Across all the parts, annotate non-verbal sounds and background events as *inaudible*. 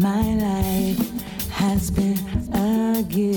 my life has been a gift.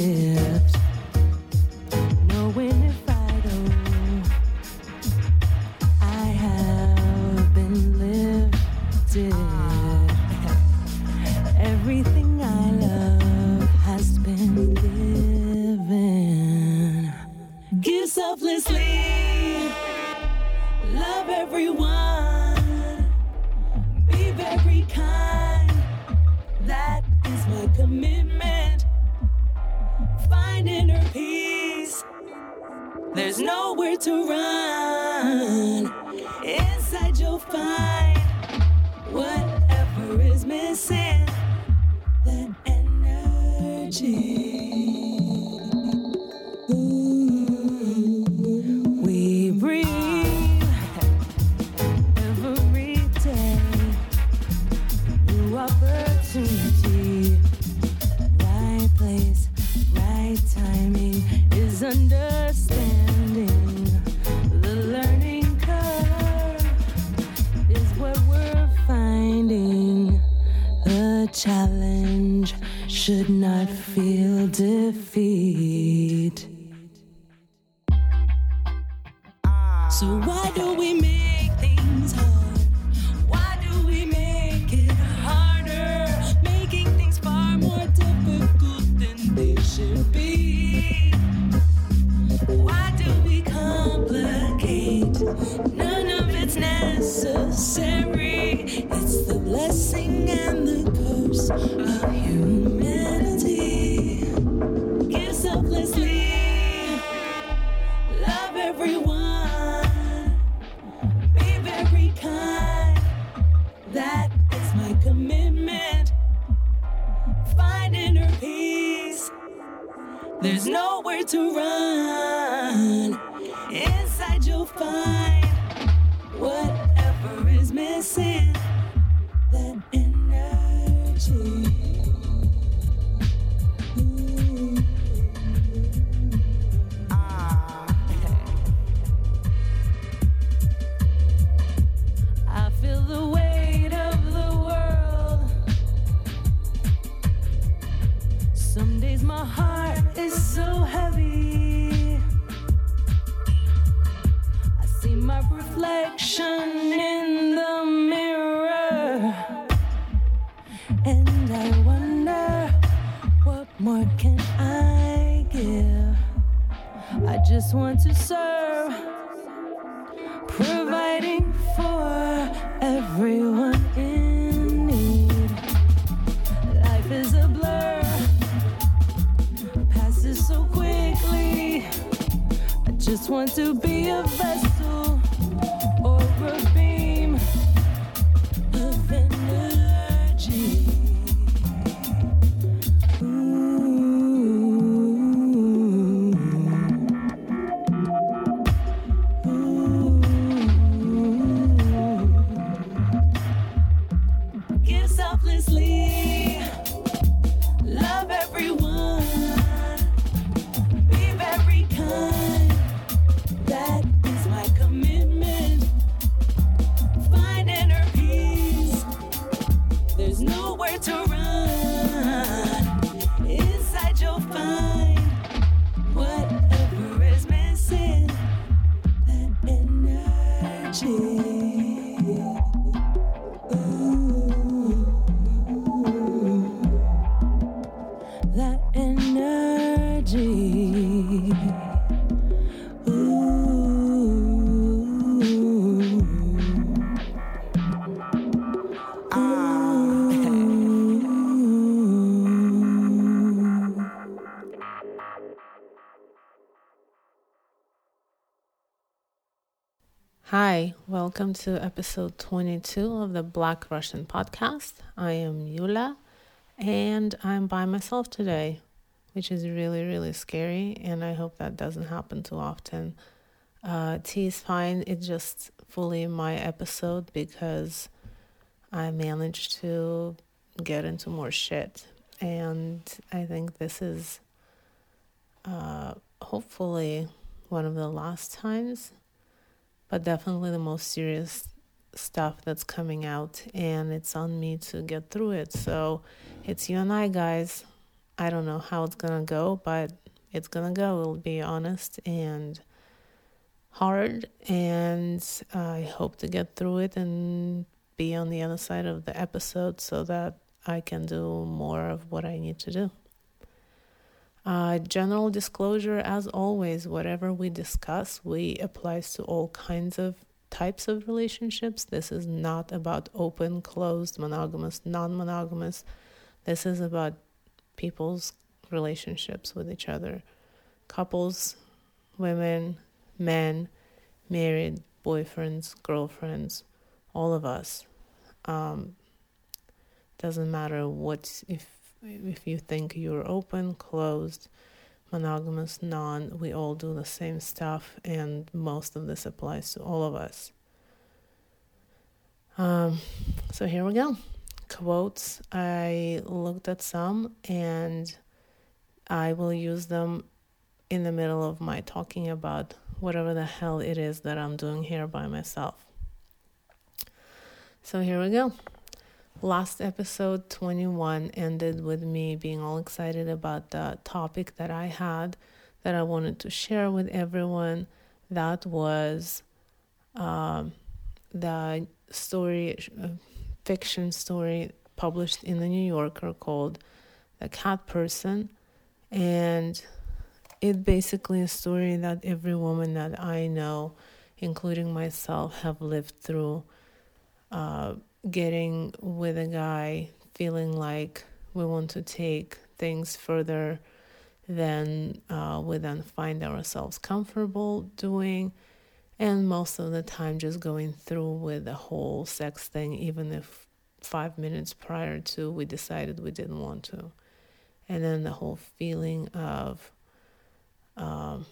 There's nowhere to run. Welcome to episode 22 of the Black Russian podcast. I am Yulia and I'm by myself today, which is really, really scary, and I hope that doesn't happen too often. Uh, T is fine, it's just fully my episode because I managed to get into more shit, and I think this is uh, hopefully one of the last times but definitely the most serious stuff that's coming out and it's on me to get through it. So it's you and i guys. I don't know how it's gonna go but it's gonna go it'll be honest and hard and i hope to get through it and be on the other side of the episode so that i can do more of what i need to do uh, general disclosure, as always, whatever we discuss, we applies to all kinds of types of relationships. This is not about open, closed, monogamous, non-monogamous. This is about people's relationships with each other, couples, women, men, married, boyfriends, girlfriends, all of us. Um, doesn't matter what if if you think you're open, closed, monogamous, non, we all do the same stuff, and most of this applies to all of us. Um, so here we go. Quotes. I looked at some and I will use them in the middle of my talking about whatever the hell it is that I'm doing here by myself. So here we go. Last episode 21 ended with me being all excited about the topic that I had that I wanted to share with everyone. That was um, the story, uh, fiction story published in the New Yorker called The Cat Person. And it basically a story that every woman that I know, including myself, have lived through. Uh, getting with a guy feeling like we want to take things further than uh, we then find ourselves comfortable doing. And most of the time just going through with the whole sex thing even if five minutes prior to we decided we didn't want to. And then the whole feeling of um,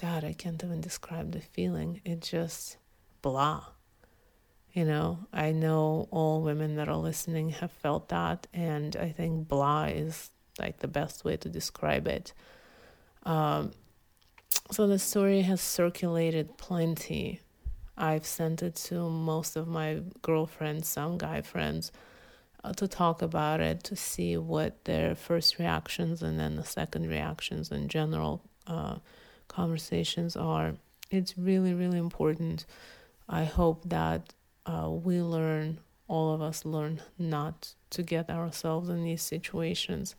god i can't even describe the feeling. It just blah you know, I know all women that are listening have felt that, and I think blah is like the best way to describe it. Um, so the story has circulated plenty. I've sent it to most of my girlfriends, some guy friends, uh, to talk about it, to see what their first reactions and then the second reactions and general uh, conversations are. It's really, really important. I hope that uh, we learn, all of us learn not to get ourselves in these situations.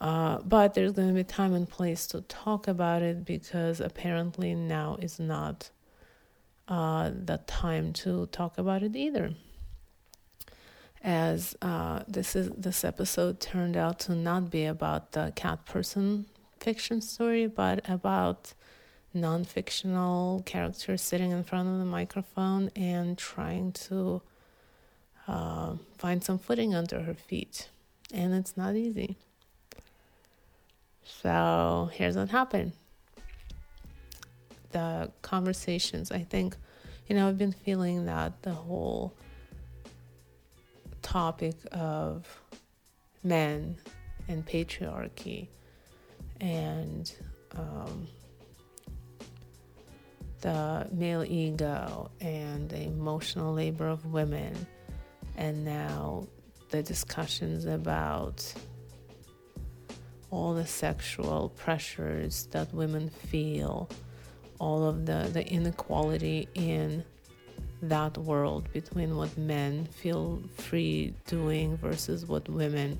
Uh, but there's going to be time and place to talk about it because apparently now is not uh, the time to talk about it either. As uh, this is this episode turned out to not be about the cat person fiction story, but about non fictional character sitting in front of the microphone and trying to uh, find some footing under her feet. And it's not easy. So here's what happened the conversations. I think, you know, I've been feeling that the whole topic of men and patriarchy and um, the male ego and the emotional labor of women, and now the discussions about all the sexual pressures that women feel, all of the, the inequality in that world between what men feel free doing versus what women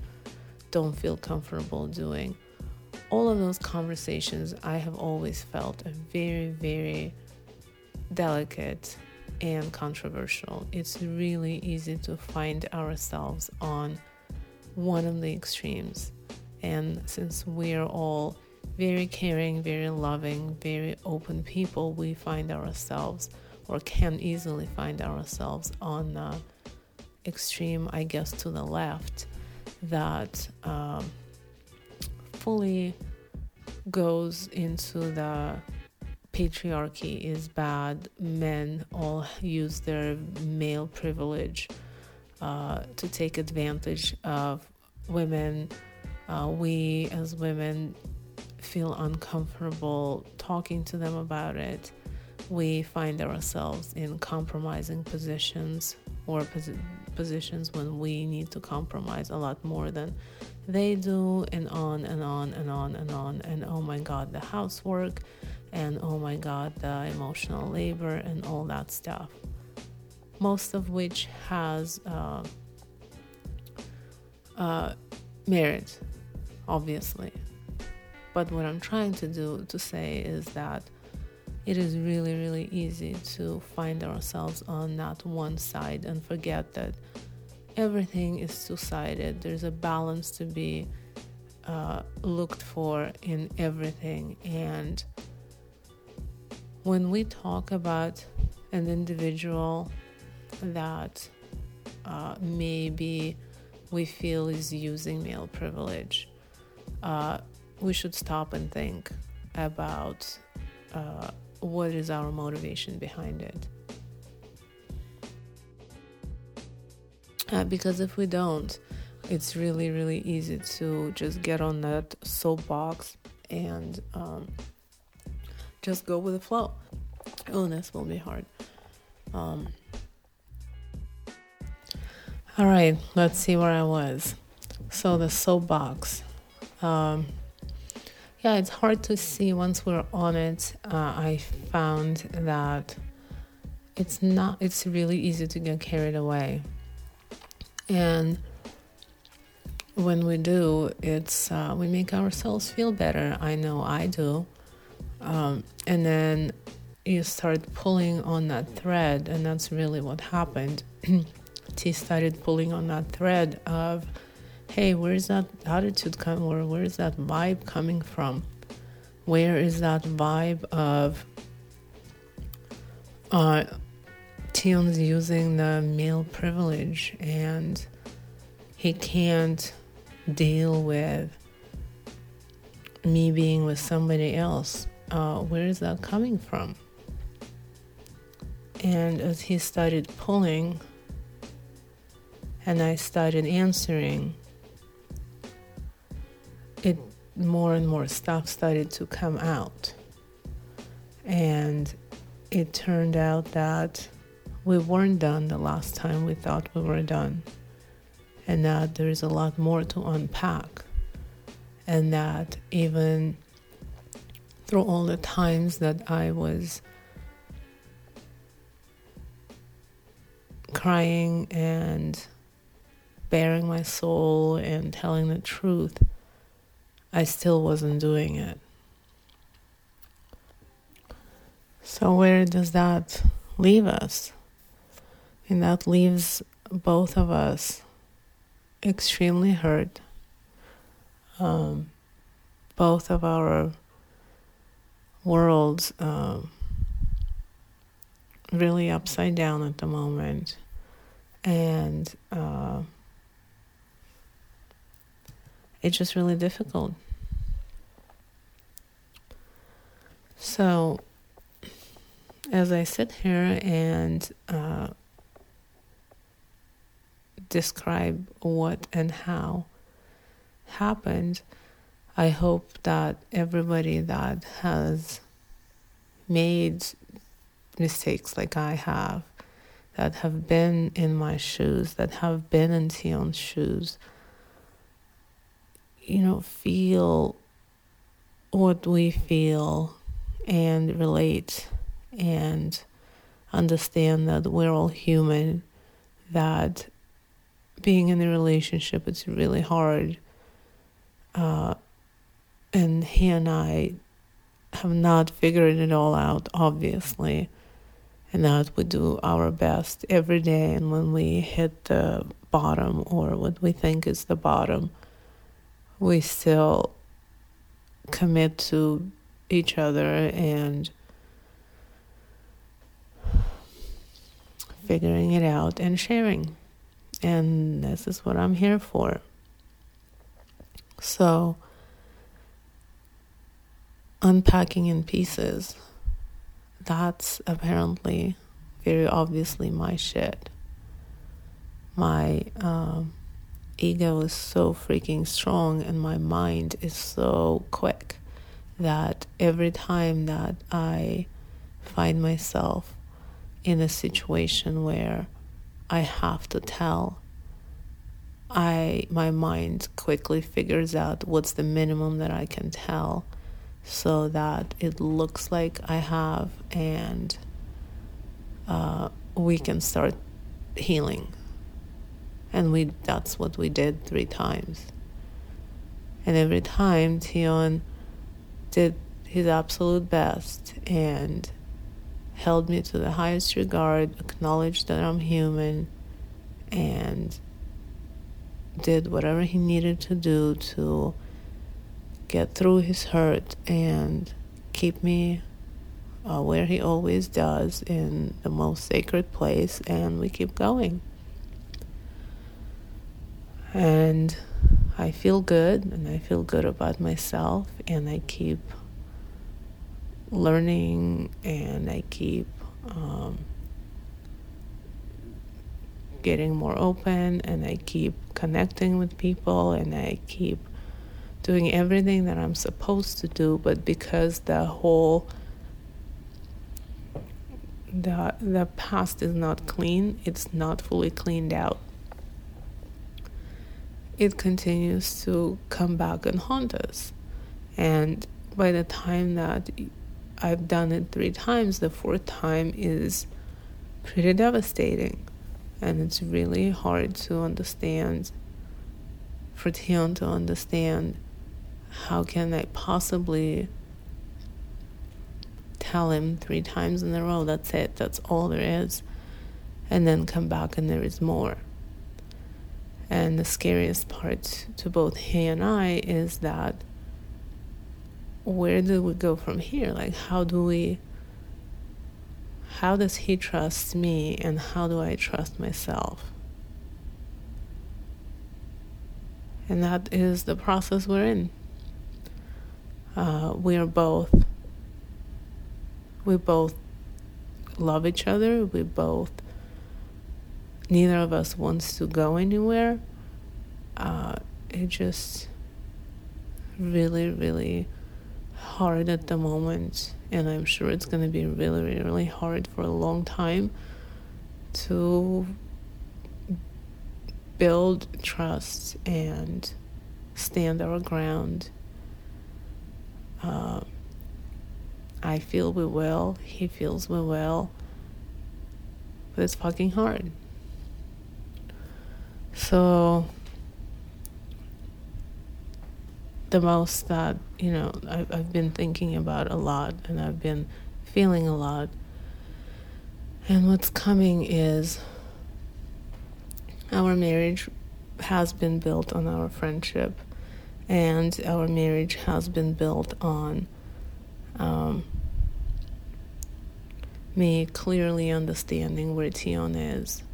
don't feel comfortable doing. All of those conversations I have always felt a very, very delicate and controversial. It's really easy to find ourselves on one of the extremes. And since we're all very caring, very loving, very open people, we find ourselves or can easily find ourselves on the extreme, I guess, to the left that um, fully goes into the patriarchy is bad. Men all use their male privilege uh, to take advantage of women. Uh, we as women feel uncomfortable talking to them about it. We find ourselves in compromising positions or posi- positions when we need to compromise a lot more than they do, and on and on and on and on. And oh my God, the housework, and oh my God, the emotional labor, and all that stuff. Most of which has uh, uh, merit, obviously. But what I'm trying to do to say is that it is really, really easy to find ourselves on that one side and forget that everything is two sided. There's a balance to be uh, looked for in everything. And when we talk about an individual that uh, maybe we feel is using male privilege, uh, we should stop and think about uh, what is our motivation behind it. Uh, because if we don't, it's really, really easy to just get on that soapbox and um, just go with the flow. Illness will be hard. Um, all right, let's see where I was. So, the soapbox. Um, yeah, it's hard to see once we're on it. Uh, I found that it's not, it's really easy to get carried away. And when we do, it's, uh, we make ourselves feel better. I know I do. Um, and then you start pulling on that thread, and that's really what happened. *clears throat* T started pulling on that thread of, hey, where's that attitude coming, or where's that vibe coming from? Where is that vibe of uh, Tion's using the male privilege and he can't deal with me being with somebody else? Uh, where is that coming from? And as he started pulling, and I started answering, it more and more stuff started to come out. And it turned out that we weren't done the last time we thought we were done. And that there's a lot more to unpack. And that even through all the times that I was crying and baring my soul and telling the truth, I still wasn't doing it. So, where does that leave us? And that leaves both of us extremely hurt. Um, both of our worlds um, really upside down at the moment. And uh, it's just really difficult. So, as I sit here and uh, describe what and how happened, I hope that everybody that has made mistakes like I have, that have been in my shoes, that have been in Tion's shoes, you know, feel what we feel and relate and understand that we're all human, that being in a relationship it's really hard. Uh, and he and I have not figured it all out, obviously, and that we do our best every day. And when we hit the bottom or what we think is the bottom, we still commit to each other and figuring it out and sharing. And this is what I'm here for. So, unpacking in pieces, that's apparently very obviously my shit. My um, ego is so freaking strong, and my mind is so quick that every time that I find myself in a situation where I have to tell, I my mind quickly figures out what's the minimum that I can tell so that it looks like I have and uh, we can start healing. And we that's what we did three times. And every time Tion did his absolute best and held me to the highest regard, acknowledged that I'm human, and did whatever he needed to do to get through his hurt and keep me uh, where he always does in the most sacred place, and we keep going. And I feel good, and I feel good about myself, and I keep learning, and I keep um, getting more open, and I keep connecting with people, and I keep doing everything that I'm supposed to do, but because the whole the the past is not clean, it's not fully cleaned out. It continues to come back and haunt us. And by the time that I've done it three times, the fourth time is pretty devastating. And it's really hard to understand, for Tion to understand how can I possibly tell him three times in a row, that's it, that's all there is, and then come back and there is more. And the scariest part to both he and I is that where do we go from here? Like, how do we, how does he trust me and how do I trust myself? And that is the process we're in. Uh, we are both we both love each other. We both, neither of us wants to go anywhere. Uh, it just really, really hard at the moment. And I'm sure it's going to be really, really hard for a long time to build trust and stand our ground. Uh, I feel we will, he feels we will, but it's fucking hard. So, the most that, you know, I've, I've been thinking about a lot and I've been feeling a lot. And what's coming is our marriage has been built on our friendship, and our marriage has been built on um, me clearly understanding where Tion is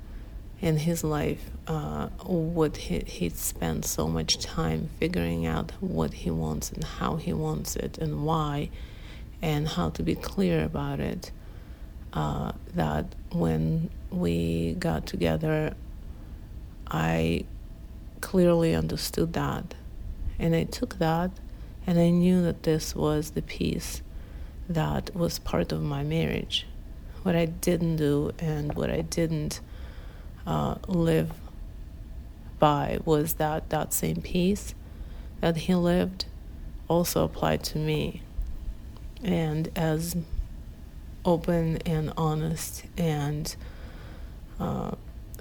in his life, uh, what he, he spent so much time figuring out what he wants and how he wants it and why, and how to be clear about it. Uh, that when we got together, I clearly understood that. And I took that and I knew that this was the piece that was part of my marriage. What I didn't do and what I didn't uh, live by was that that same peace that he lived also applied to me. And as open and honest and uh,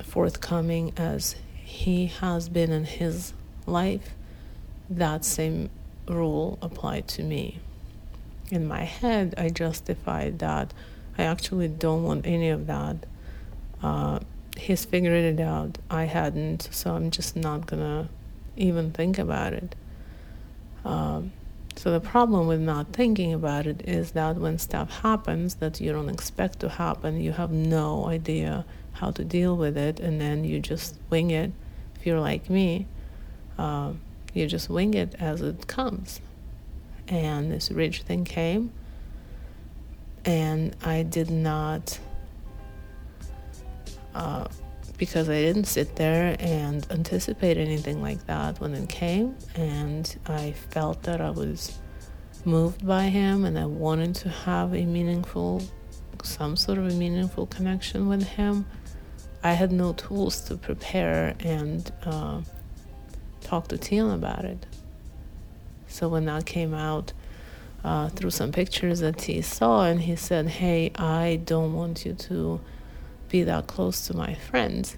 forthcoming as he has been in his life, that same rule applied to me in my head, I justified that I actually don't want any of that. Uh, he's figured it out. I hadn't, so I'm just not gonna even think about it. Um, So the problem with not thinking about it is that when stuff happens that you don't expect to happen, you have no idea how to deal with it, and then you just wing it. If you're like me, uh, you just wing it as it comes. And this rich thing came, and I did not. Uh, because I didn't sit there and anticipate anything like that when it came, and I felt that I was moved by him and I wanted to have a meaningful, some sort of a meaningful connection with him. I had no tools to prepare and uh, talk to Teal about it. So when that came out uh, through some pictures that he saw, and he said, Hey, I don't want you to be that close to my friends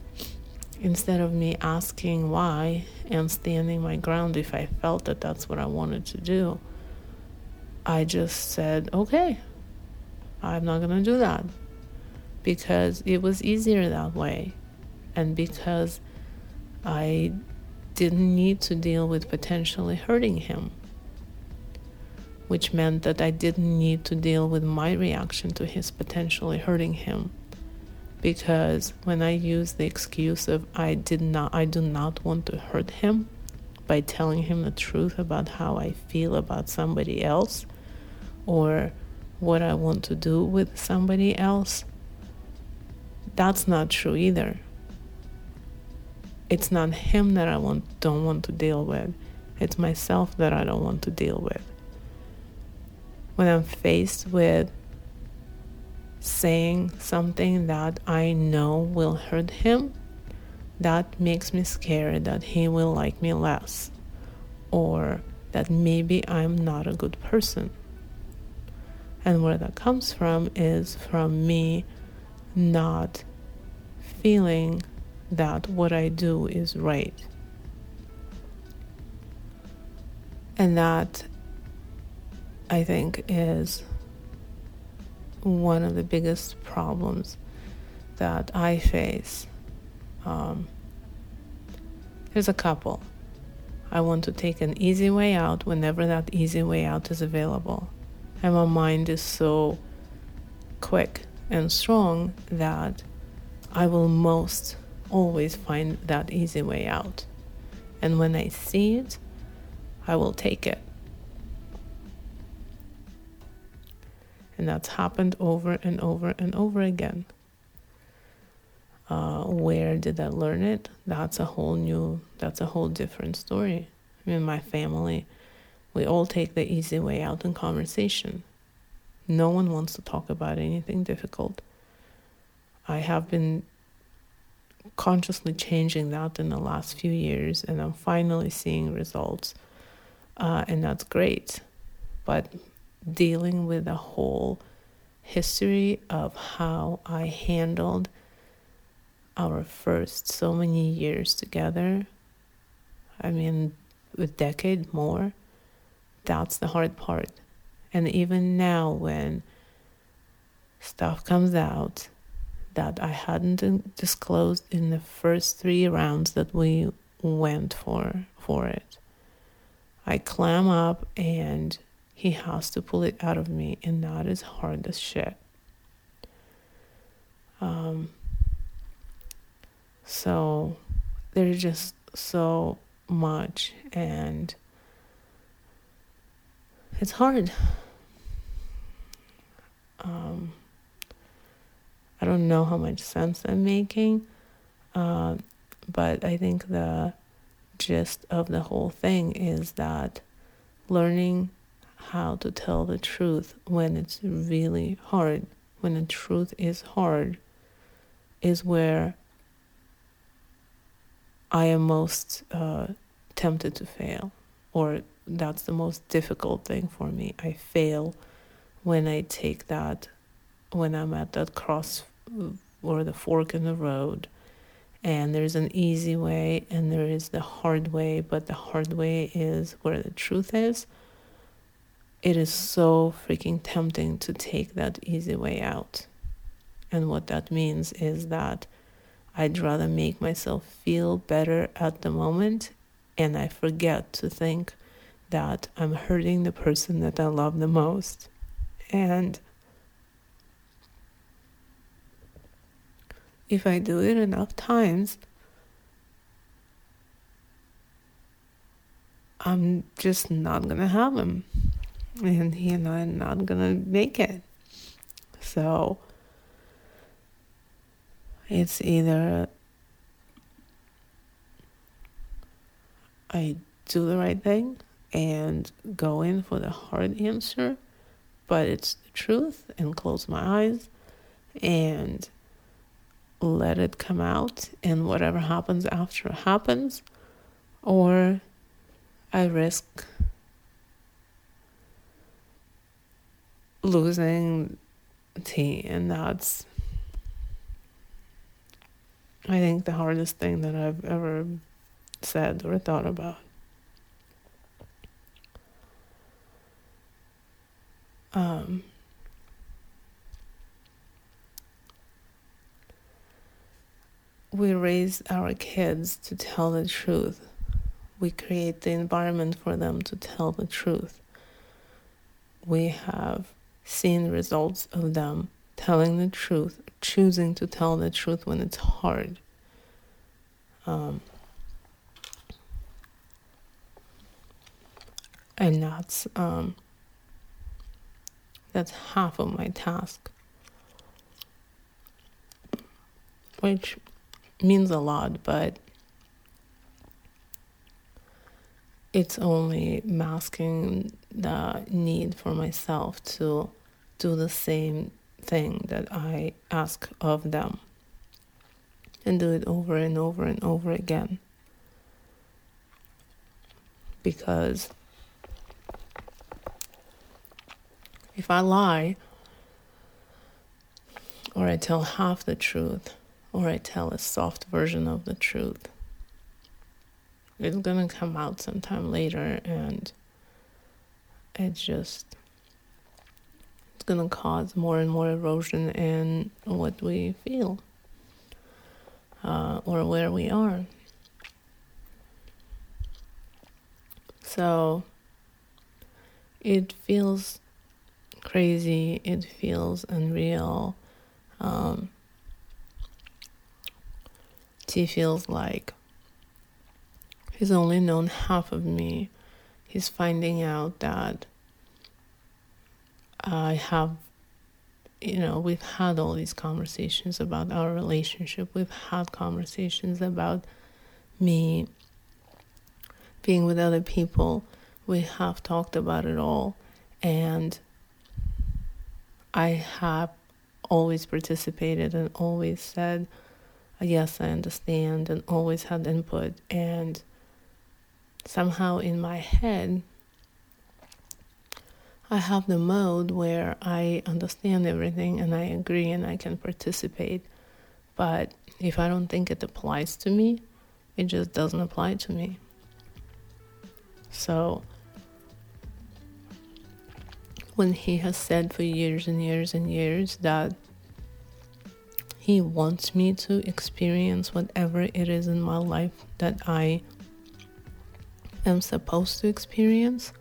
instead of me asking why and standing my ground if I felt that that's what I wanted to do. I just said, okay, I'm not to do that because it was easier that way and because I didn't need to deal with potentially hurting him, which meant that I didn't need to deal with my reaction to his potentially hurting him. Because when I use the excuse of I did not I do not want to hurt him by telling him the truth about how I feel about somebody else or what I want to do with somebody else that's not true either it's not him that I want don't want to deal with it's myself that I don't want to deal with when I'm faced with saying something that I know will hurt him, that makes me scared that he will like me less or that maybe I'm not a good person. And where that comes from is from me not feeling that what I do is right. And that I think is one of the biggest problems that I face. Um, there's a couple. I want to take an easy way out whenever that easy way out is available. And my mind is so quick and strong that I will most always find that easy way out. And when I see it, I will take it. And that's happened over and over and over again. Uh, where did I learn it? That's a whole new, that's a whole different story. I mean, my family, we all take the easy way out in conversation. No one wants to talk about anything difficult. I have been consciously changing that in the last few years, and I'm finally seeing results, uh, and that's great. But dealing with the whole history of how I handled our first so many years together. I mean, a decade more. That's the hard part. And even now, when stuff comes out that I hadn't disclosed in the first three rounds that we went for for it, I clam up and he has to pull it out of me, and that is hard as shit. Um, so there's just so much, and it's hard. Um, I don't know how much sense I'm making, uh, but I think the gist of the whole thing is that learning how to tell the truth when it's really hard, when the truth is hard, is where I am most uh, tempted to fail, or that's the most difficult thing for me. I fail when I take that, when I'm at that cross or the fork in the road, and there's an easy way and there is the hard way, but the hard way is where the truth is it is so freaking tempting to take that easy way out. And what that means is that I'd rather make myself feel better at the moment and I forget to think that I'm hurting the person that I love the most. And if I do it enough times, I'm just not gonna have him. And he and I are not gonna make it. So it's either I do the right thing and go in for the hard answer, but it's the truth, and close my eyes and let it come out, and whatever happens after happens, or I risk losing T and that's, I think, the hardest thing that I've ever said or thought about. Um, we raise our kids to tell the truth. We create the environment for them to tell the truth. We have seen results of them telling the truth, choosing to tell the truth when it's hard. Um, and that's um, that's half of my task, which means a lot, but it's only masking the need for myself to do the same thing that I ask of them and do it over and over and over again. Because if I lie, or I tell half the truth, or I tell a soft version of the truth, it's gonna come out sometime later and it's just it's gonna cause more and more erosion in what we feel uh, or where we are. So it feels crazy, it feels unreal. Um, T feels like he's only known half of me. He's finding out that I have, you know, we've had all these conversations about our relationship. We've had conversations about me being with other people. We have talked about it all. And I have always participated and always said, yes, I understand, and always had input. And somehow in my head, I have the mode where I understand everything and I agree and I can participate. But if I don't think it applies to me, it just doesn't apply to me. So, when he has said for years and years and years that he wants me to experience whatever it is in my life that I am supposed to experience,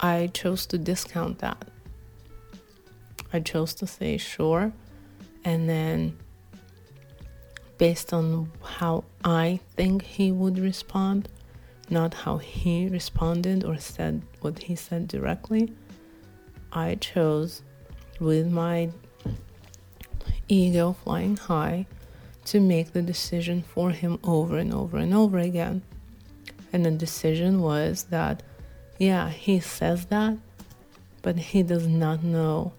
I chose to discount that. I chose to say sure, and then based on how I think he would respond, not how he responded or said what he said directly, I chose with my ego flying high to make the decision for him over and over and over again. And the decision was that yeah, he says that, but he does not know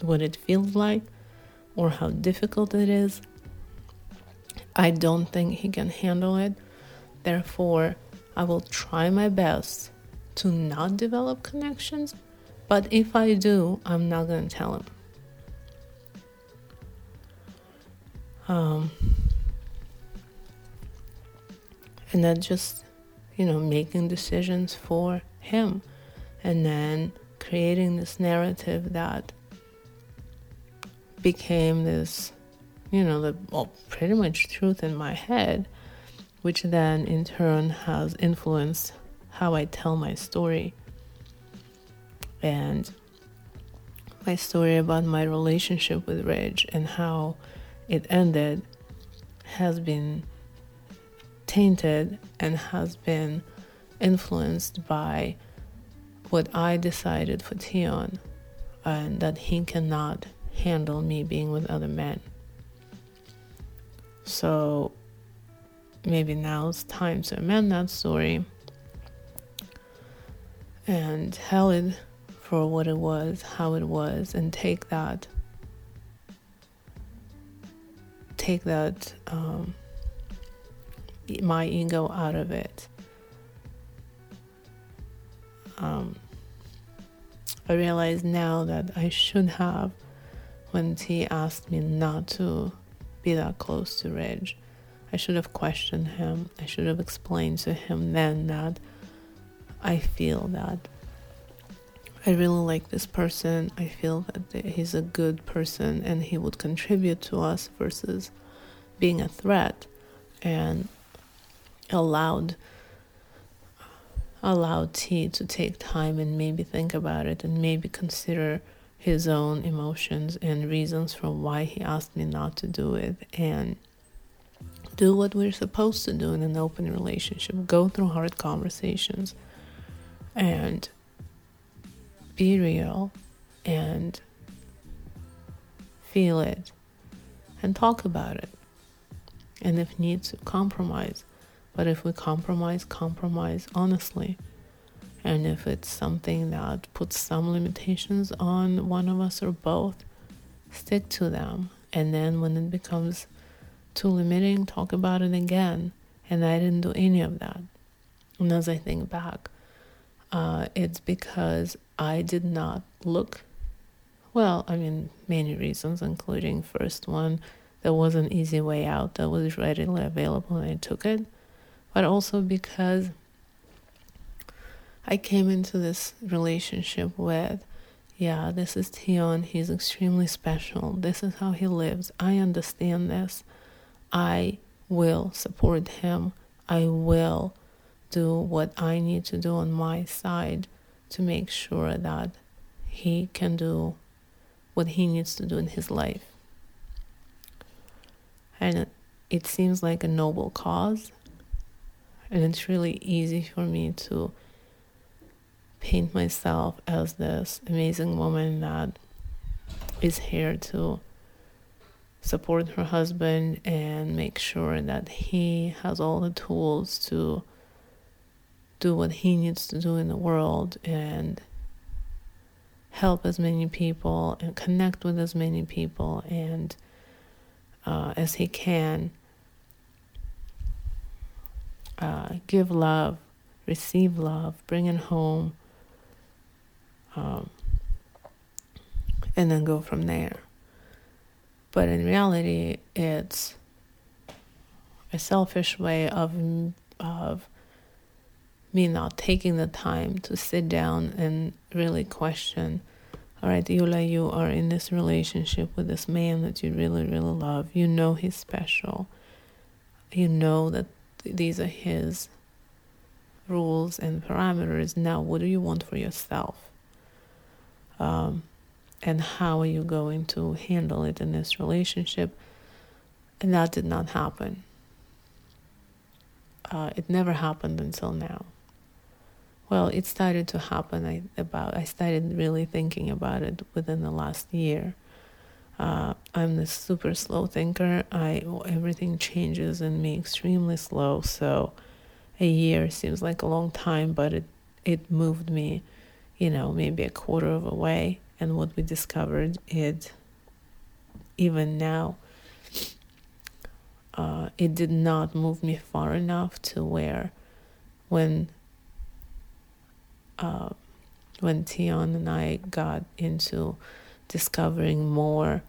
what it feels like or how difficult it is. I don't think he can handle it. Therefore, I will try my best to not develop connections, but if I do, I'm not going to tell him. Um, and that just you know, making decisions for him and then creating this narrative that became this, you know, the well, pretty much truth in my head which then in turn has influenced how I tell my story. And my story about my relationship with Reg and how it ended has been tainted and has been influenced by what I decided for Tion and that he cannot handle me being with other men. So maybe now it's time to amend that story and tell it for what it was, how it was, and take that, take that, um, my ego out of it. Um, I realize now that I should have when T asked me not to be that close to Ridge. I should have questioned him. I should have explained to him then that I feel that I really like this person. I feel that he's a good person and he would contribute to us versus being a threat and allowed allowed T to take time and maybe think about it and maybe consider his own emotions and reasons for why he asked me not to do it and do what we're supposed to do in an open relationship go through hard conversations and be real and feel it and talk about it and if needs to compromise but if we compromise compromise honestly and if it's something that puts some limitations on one of us or both, stick to them. And then when it becomes too limiting, talk about it again. And I didn't do any of that. And as I think back, uh, it's because I did not look well. I mean, many reasons, including first one, there was an easy way out that was readily available, and I took it. But also because I came into this relationship with, yeah, this is Tion. He's extremely special. This is how he lives. I understand this. I will support him. I will do what I need to do on my side to make sure that he can do what he needs to do in his life. And it seems like a noble cause. And it's really easy for me to paint myself as this amazing woman that is here to support her husband and make sure that he has all the tools to do what he needs to do in the world and help as many people and connect with as many people and uh, as he can uh, give love receive love bring it home um, and then go from there. But in reality, it's a selfish way of of me not taking the time to sit down and really question. All right, Yulia, you are in this relationship with this man that you really, really love. You know he's special. You know that these are his rules and parameters. Now, what do you want for yourself? um, and how are you going to handle it in this relationship and that did not happen uh, it never happened until now well it started to happen. I, about i started really thinking about it within the last year. Uh, i'm this super slow thinker. I everything changes in me extremely slow. So a year seems like a long time but it it moved me you know, maybe a quarter of a way. And what we discovered it even now, uh, it did not move me far enough to where when uh, when Tion and I got into discovering more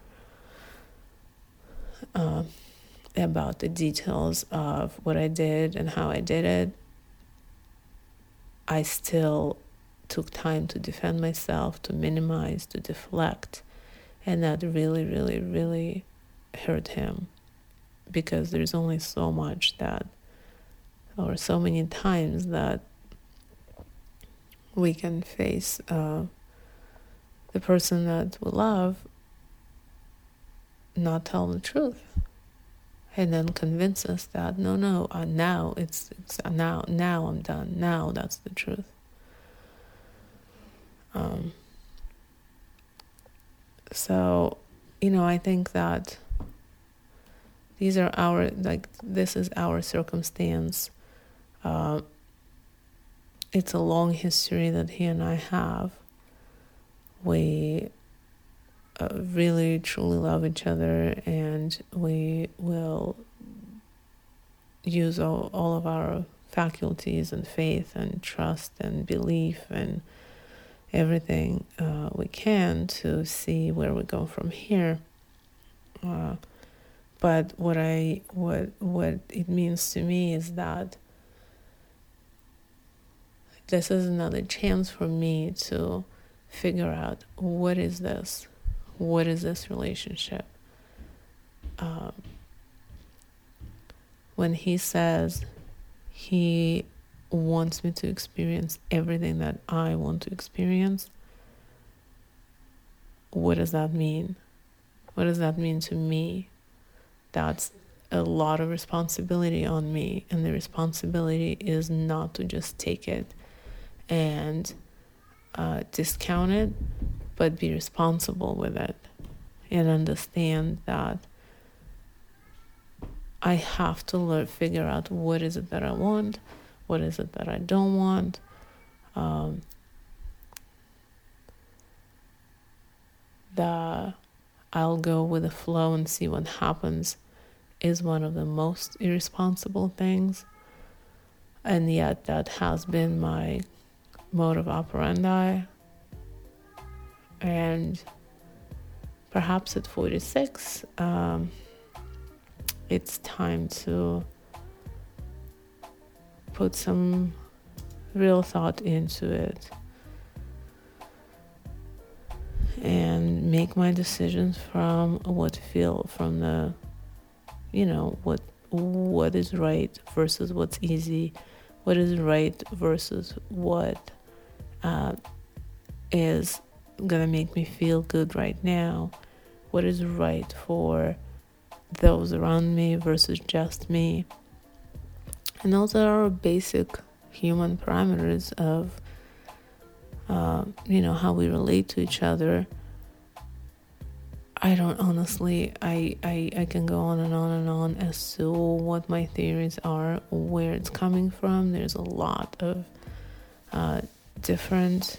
uh, about the details of what I did and how I did it, I still took time to defend myself, to minimize, to deflect. And that really, really, really hurt him because there's only so much that or so many times that we can face uh, the person that we love not tell the truth and then convince us that no no uh, now it's it's uh, now now i'm done. Now that's the truth. Um, so you know i think that these are our like this is our circumstance uh, it's a long history that he and i have we uh, really truly love each other and we will use all, all of our faculties and faith and trust and belief and everything uh, we can to see where we go from here. Uh, but what I what what it means to me is that this is another chance for me to figure out what is this what is this relationship? Um, when he says he wants me to experience everything that I want to experience, what does that mean? What does that mean to me? That's a lot of responsibility on me, and the responsibility is not to just take it and uh, discount it, but be responsible with it and understand that I have to learn, figure out what is it that I want, what is it that I don't want. Um, the I'll go with the flow and see what happens is one of the most irresponsible things. And yet, that has been my mode of operandi. And perhaps at 46 um, it's time to put some real thought into it and make my decisions from what feel from the you know what what is right versus what's easy what is right versus what uh, is gonna make me feel good right now, what is right for those around me versus just me. And those are our basic human parameters of, uh, you know, how we relate to each other. I don't honestly, I, I, I can go on and on and on as to what my theories are, where it's coming from. There's a lot of uh, different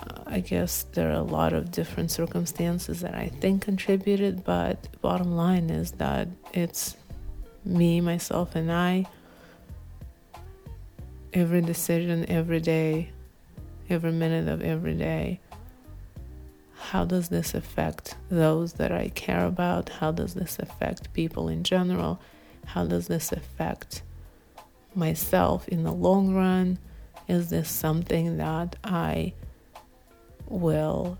uh, I guess there are a lot of different circumstances that I think contributed, but bottom line is that it's me, myself, and I. Every decision, every day, every minute of every day. How does this affect those that I care about? How does this affect people in general? How does this affect myself in the long run? Is this something that I will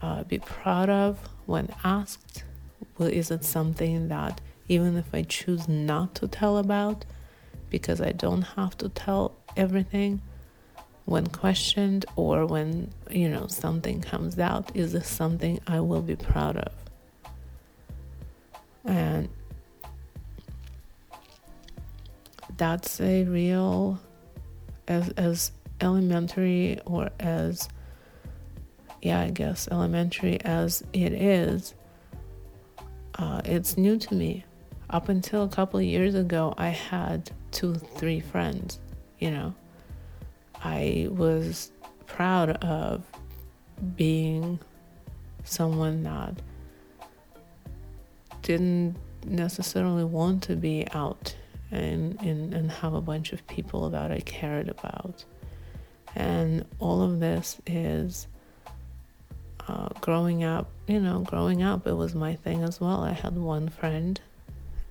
uh, be proud of when asked? Well, is it something that even if I choose not to tell about, because I don't have to tell everything when questioned or when you know something comes out, is this something I will be proud of? And that's a real as as elementary or as yeah, I guess elementary as it is, uh, it's new to me. Up until a couple years ago, I had two, three friends, you know. I was proud of being someone that didn't necessarily want to be out and, and, and have a bunch of people that I cared about. And all of this is uh, growing up, you know, growing up, it was my thing as well. I had one friend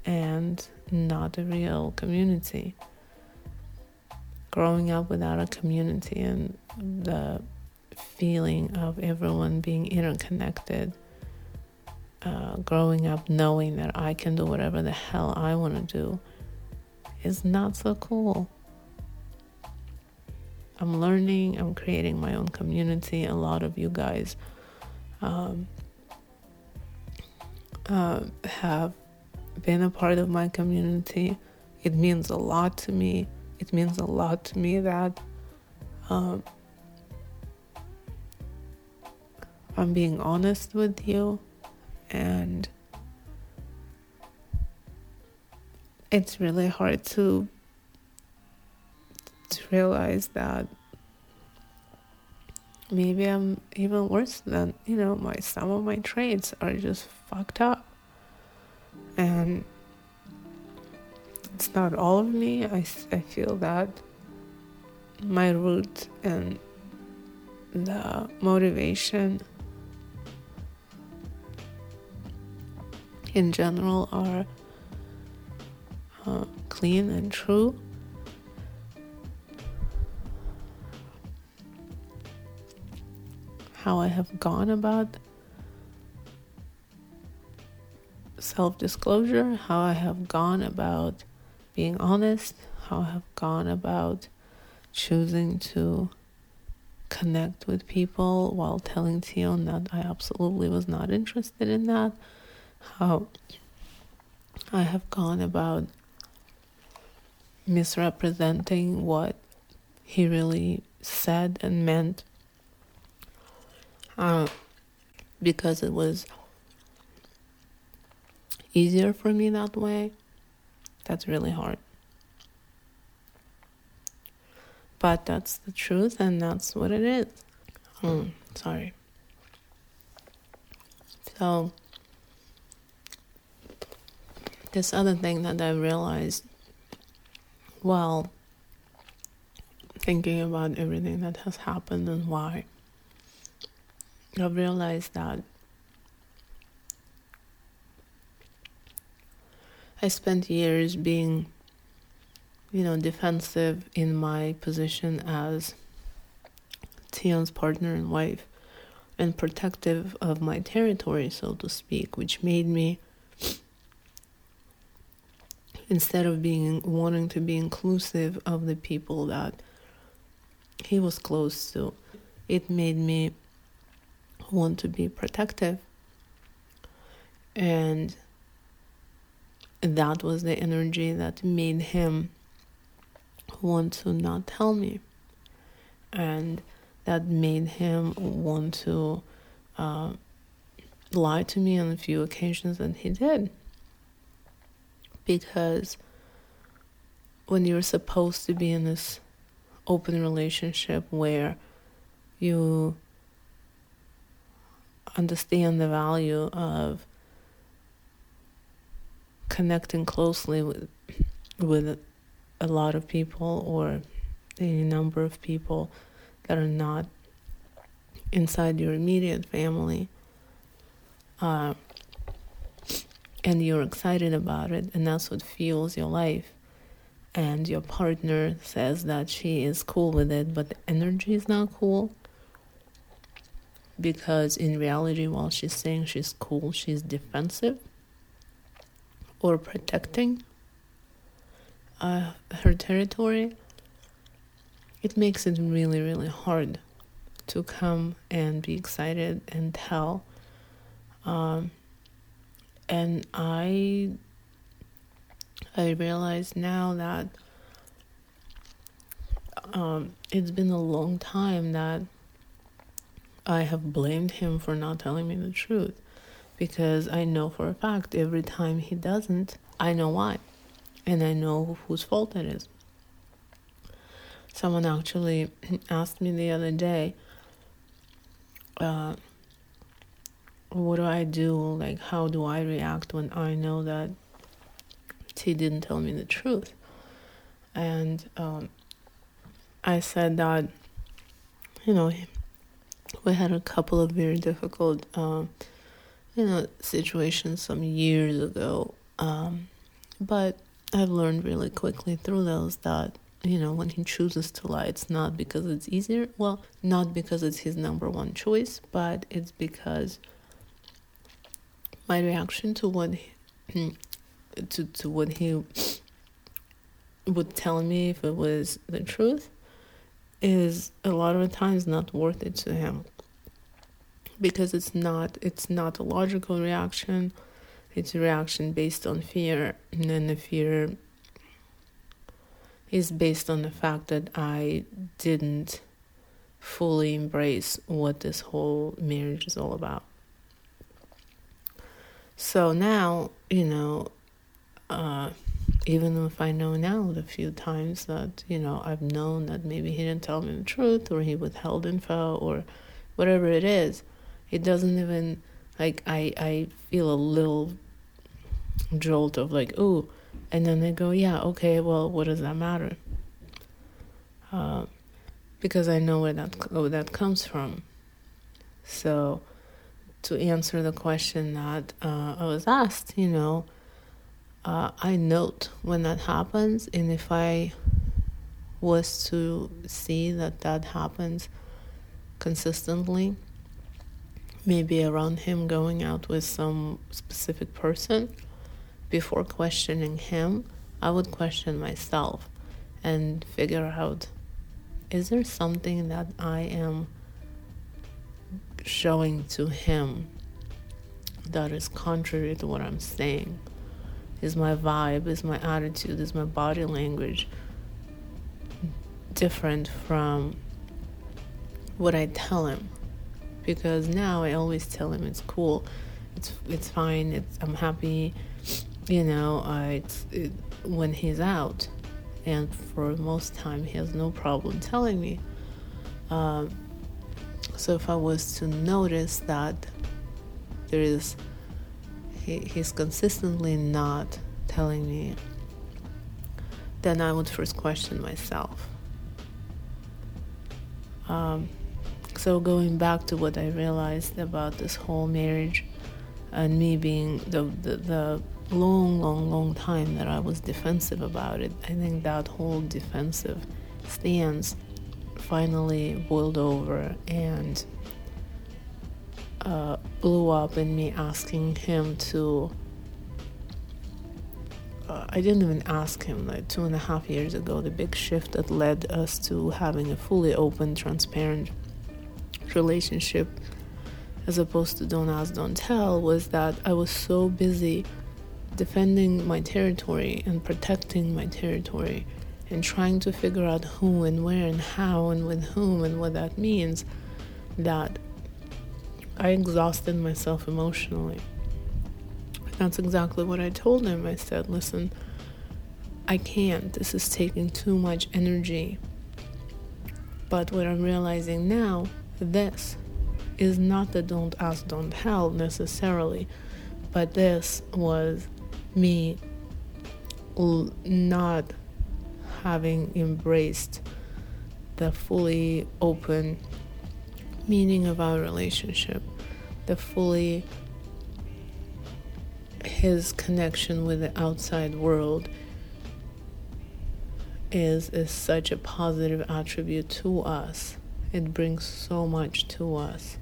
and not a real community. Growing up without a community and the feeling of everyone being interconnected. Uh, growing up knowing that I can do whatever the hell I want to do is not so cool. I'm learning, I'm creating my own community. A lot of you guys um, uh, have been a part of my community. It means a lot to me. It means a lot to me that um, I'm being honest with you and it's really hard to to realize that maybe I'm even worse than you know my some of my traits are just fucked up. And it's not all of me. I, I feel that my root and the motivation in general are uh, clean and true. How I have gone about self disclosure, how I have gone about being honest, how I have gone about choosing to connect with people while telling Tion that I absolutely was not interested in that, how I have gone about misrepresenting what he really said and meant uh, because it was easier for me that way. That's really hard. But that's the truth, and that's what it is. Hmm, sorry. So, this other thing that I realized while thinking about everything that has happened and why, I've realized that I spent years being, you know, defensive in my position as Tion's partner and wife and protective of my territory, so to speak, which made me instead of being wanting to be inclusive of the people that he was close to, it made me want to be protective. And that was the energy that made him want to not tell me. And that made him want to uh, lie to me on a few occasions, and he did because when you're supposed to be in this open relationship where you understand the value of connecting closely with with a lot of people or a number of people that are not inside your immediate family uh, and you're excited about it, and that's what fuels your life. And your partner says that she is cool with it, but the energy is not cool. Because in reality, while she's saying she's cool, she's defensive or protecting uh, her territory. It makes it really, really hard to come and be excited and tell. Um, and I I realize now that um, it's been a long time that I have blamed him for not telling me the truth because I know for a fact every time he doesn't, I know why, and I know whose fault it is. Someone actually *clears throat* asked me the other day. Uh, what do I do? Like, how do I react when I know that he didn't tell me the truth? And um, I said that, you know, we had a couple of very difficult, uh, you know, situations some years ago. Um, but I've learned really quickly through those that you know, when he chooses to lie, it's not because it's easier. Well, not because it's his number one choice, but it's because my reaction to what he, *clears throat* to to what he would tell me if it was the truth is a lot of the times not worth it to him. Because it's not it's not a logical reaction. It's a reaction based on fear. And then the fear is based on the fact that I didn't fully embrace what this whole marriage is all about. So now, you know, uh, even if I know now the few times that, you know, I've known that maybe he didn't tell me the truth or he withheld info or whatever it is, it doesn't even, like, I, I feel a little jolt of like, oh, and then they go, yeah, okay, well, what does that matter? Uh, because I know where that where that comes from. So, to answer the question that uh, I was asked, you know, uh, I note when that happens, and if I was to see that that happens consistently, maybe around him going out with some specific person, before questioning him, I would question myself and figure out is there something that I am showing to him that is contrary to what I'm saying? Is my vibe, is my attitude, is my body language different from what I tell him? Because now I always tell him it's cool, it's it's fine, it's I'm happy, you know, uh, it's it, when he's out, and for most time he has no problem telling me. Um, so if I was to notice that there is, he, he's consistently not telling me, then I would first question myself. Um, so going back to what I realized about this whole marriage and me being the, the, the long, long, long time that I was defensive about it. I think that whole defensive stance finally boiled over and uh, blew up in me asking him to. Uh, I didn't even ask him, like two and a half years ago, the big shift that led us to having a fully open, transparent relationship as opposed to don't ask, don't tell was that I was so busy defending my territory and protecting my territory and trying to figure out who and where and how and with whom and what that means that I exhausted myself emotionally. That's exactly what I told him. I said, listen, I can't. This is taking too much energy. But what I'm realizing now, this is not the don't ask, don't tell necessarily, but this was me not having embraced the fully open meaning of our relationship, the fully his connection with the outside world is is such a positive attribute to us. It brings so much to us.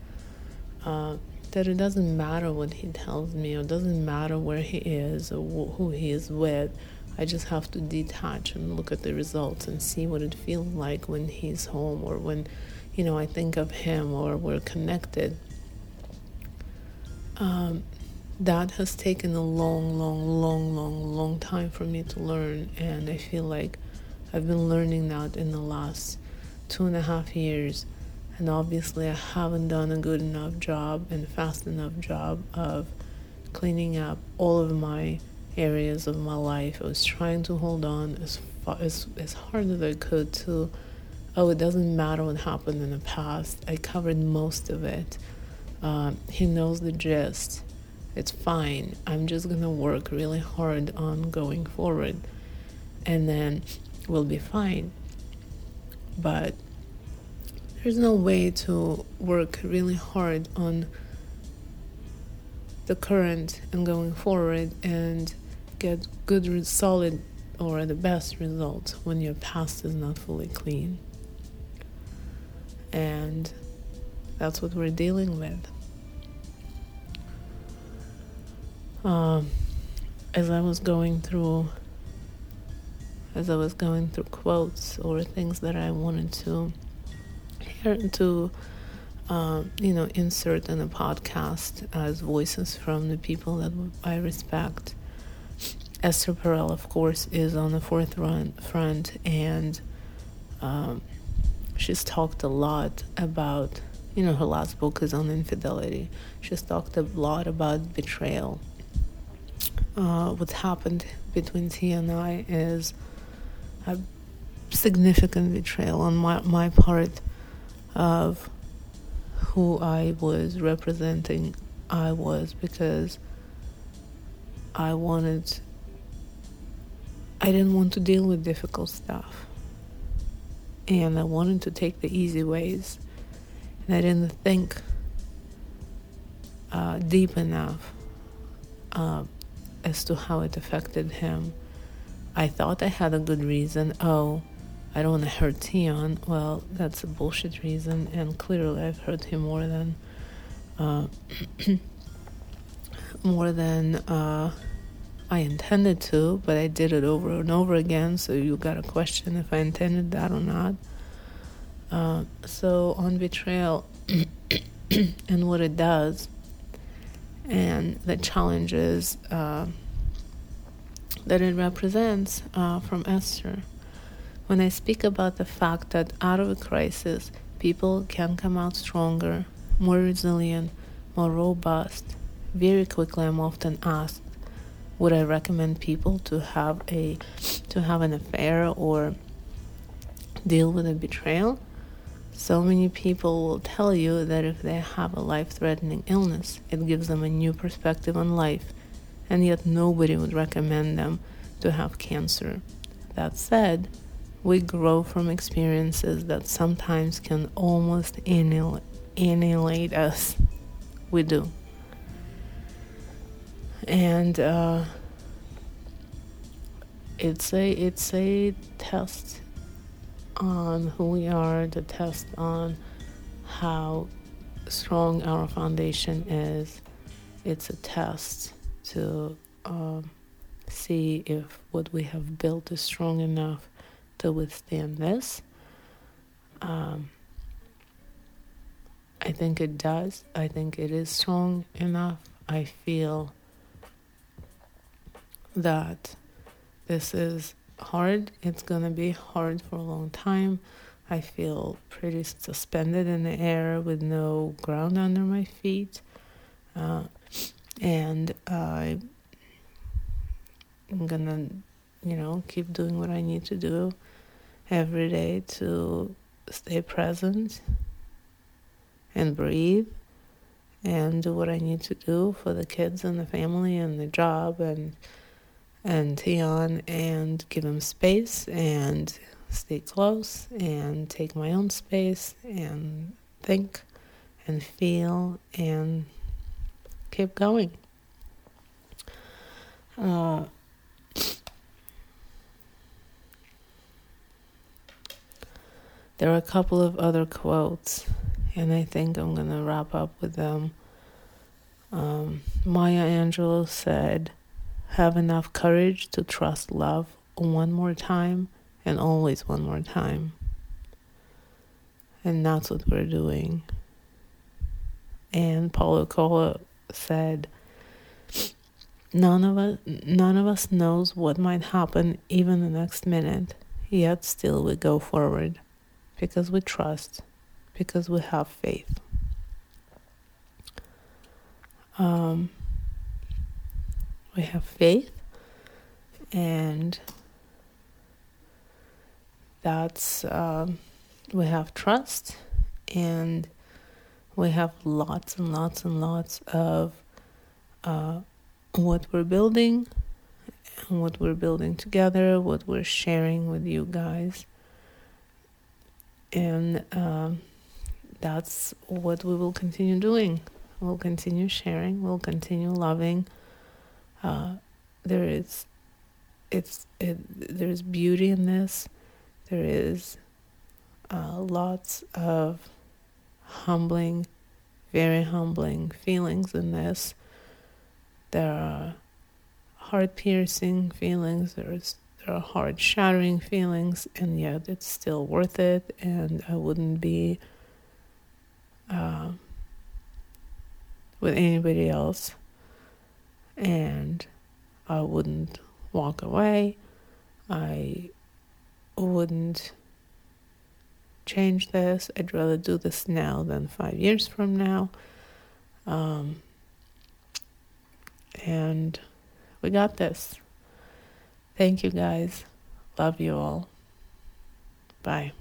Uh, that it doesn't matter what he tells me, or doesn't matter where he is or who he is with. I just have to detach and look at the results and see what it feels like when he's home or when, you know, I think of him or we're connected. Um, that has taken a long, long, long, long, long time for me to learn, and I feel like I've been learning that in the last two and a half years and obviously I haven't done a good enough job and fast enough job of cleaning up all of my areas of my life. I was trying to hold on as far as as hard as I could to oh it doesn't matter what happened in the past. I covered most of it. Um, he knows the gist. It's fine. I'm just gonna work really hard on going forward and then we'll be fine. But there's no way to work really hard on the current and going forward and get good solid or the best results when your past is not fully clean and that's what we're dealing with um, as i was going through as I was going through quotes or things that I wanted to hear to uh, you know insert in a podcast as voices from the people that I respect. Esther Perel, of course, is on the fourth run, front, and um, she's talked a lot about, you know, her last book is on infidelity. She's talked a lot about betrayal. Uh, what happened between T and I is a significant betrayal on my, my part of who I was representing. I was because I wanted, I didn't want to deal with difficult stuff. And I wanted to take the easy ways. And I didn't think uh, deep enough uh, as to how it affected him I thought I had a good reason. Oh, I don't want to hurt Tion. Well, that's a bullshit reason, and clearly I've hurt him more than uh, *clears throat* more than uh, I intended to, but I did it over and over again. So you got to question if I intended that or not. Uh, so on betrayal *coughs* and what it does, and the challenges. Uh, that it represents uh, from Esther. When I speak about the fact that out of a crisis, people can come out stronger, more resilient, more robust, very quickly I'm often asked, would I recommend people to have a to have an affair or deal with a betrayal? So many people will tell you that if they have a life threatening illness, it gives them a new perspective on life and yet nobody would recommend them to have cancer. That said, we grow from experiences that sometimes can almost annihilate us. We do. And uh, it's a it's a test on who we are, the test on how strong our foundation is. It's a test to um, see if what we have built is strong enough to withstand this. Um, I think it does. I think it is strong enough. I feel that this is hard. It's going to be hard for a long time. I feel pretty suspended in the air with no ground under my feet. Uh, and uh, I'm gonna, you know, keep doing what I need to do every day to stay present and breathe and do what I need to do for the kids and the family and the job and and Tion and give him space and stay close and take my own space and think and feel and keep going. Uh, there are a couple of other quotes, and I think I'm going to wrap up with them. Um, Maya Angelou said, Have enough courage to trust love one more time and always one more time. And that's what we're doing. And Paulo Coelho said, None of us none of us knows what might happen even the next minute, yet still we go forward because we trust, because we have faith. Um, we have faith and that's um, we have trust and we have lots and lots and lots of uh, what we're building and what we're building together, what we're sharing with you guys. And um, that's what we will continue doing. We'll continue sharing, we'll continue loving. Uh, there is it's it, there's beauty in this. There is uh, lots of humbling, very humbling feelings in this. There are heart piercing feelings, there's there are hard shattering feelings and yet it's still worth it and i wouldn't be uh, with anybody else and i wouldn't walk away i wouldn't change this i'd rather do this now than five years from now um, and we got this Thank you guys. Love you all. Bye.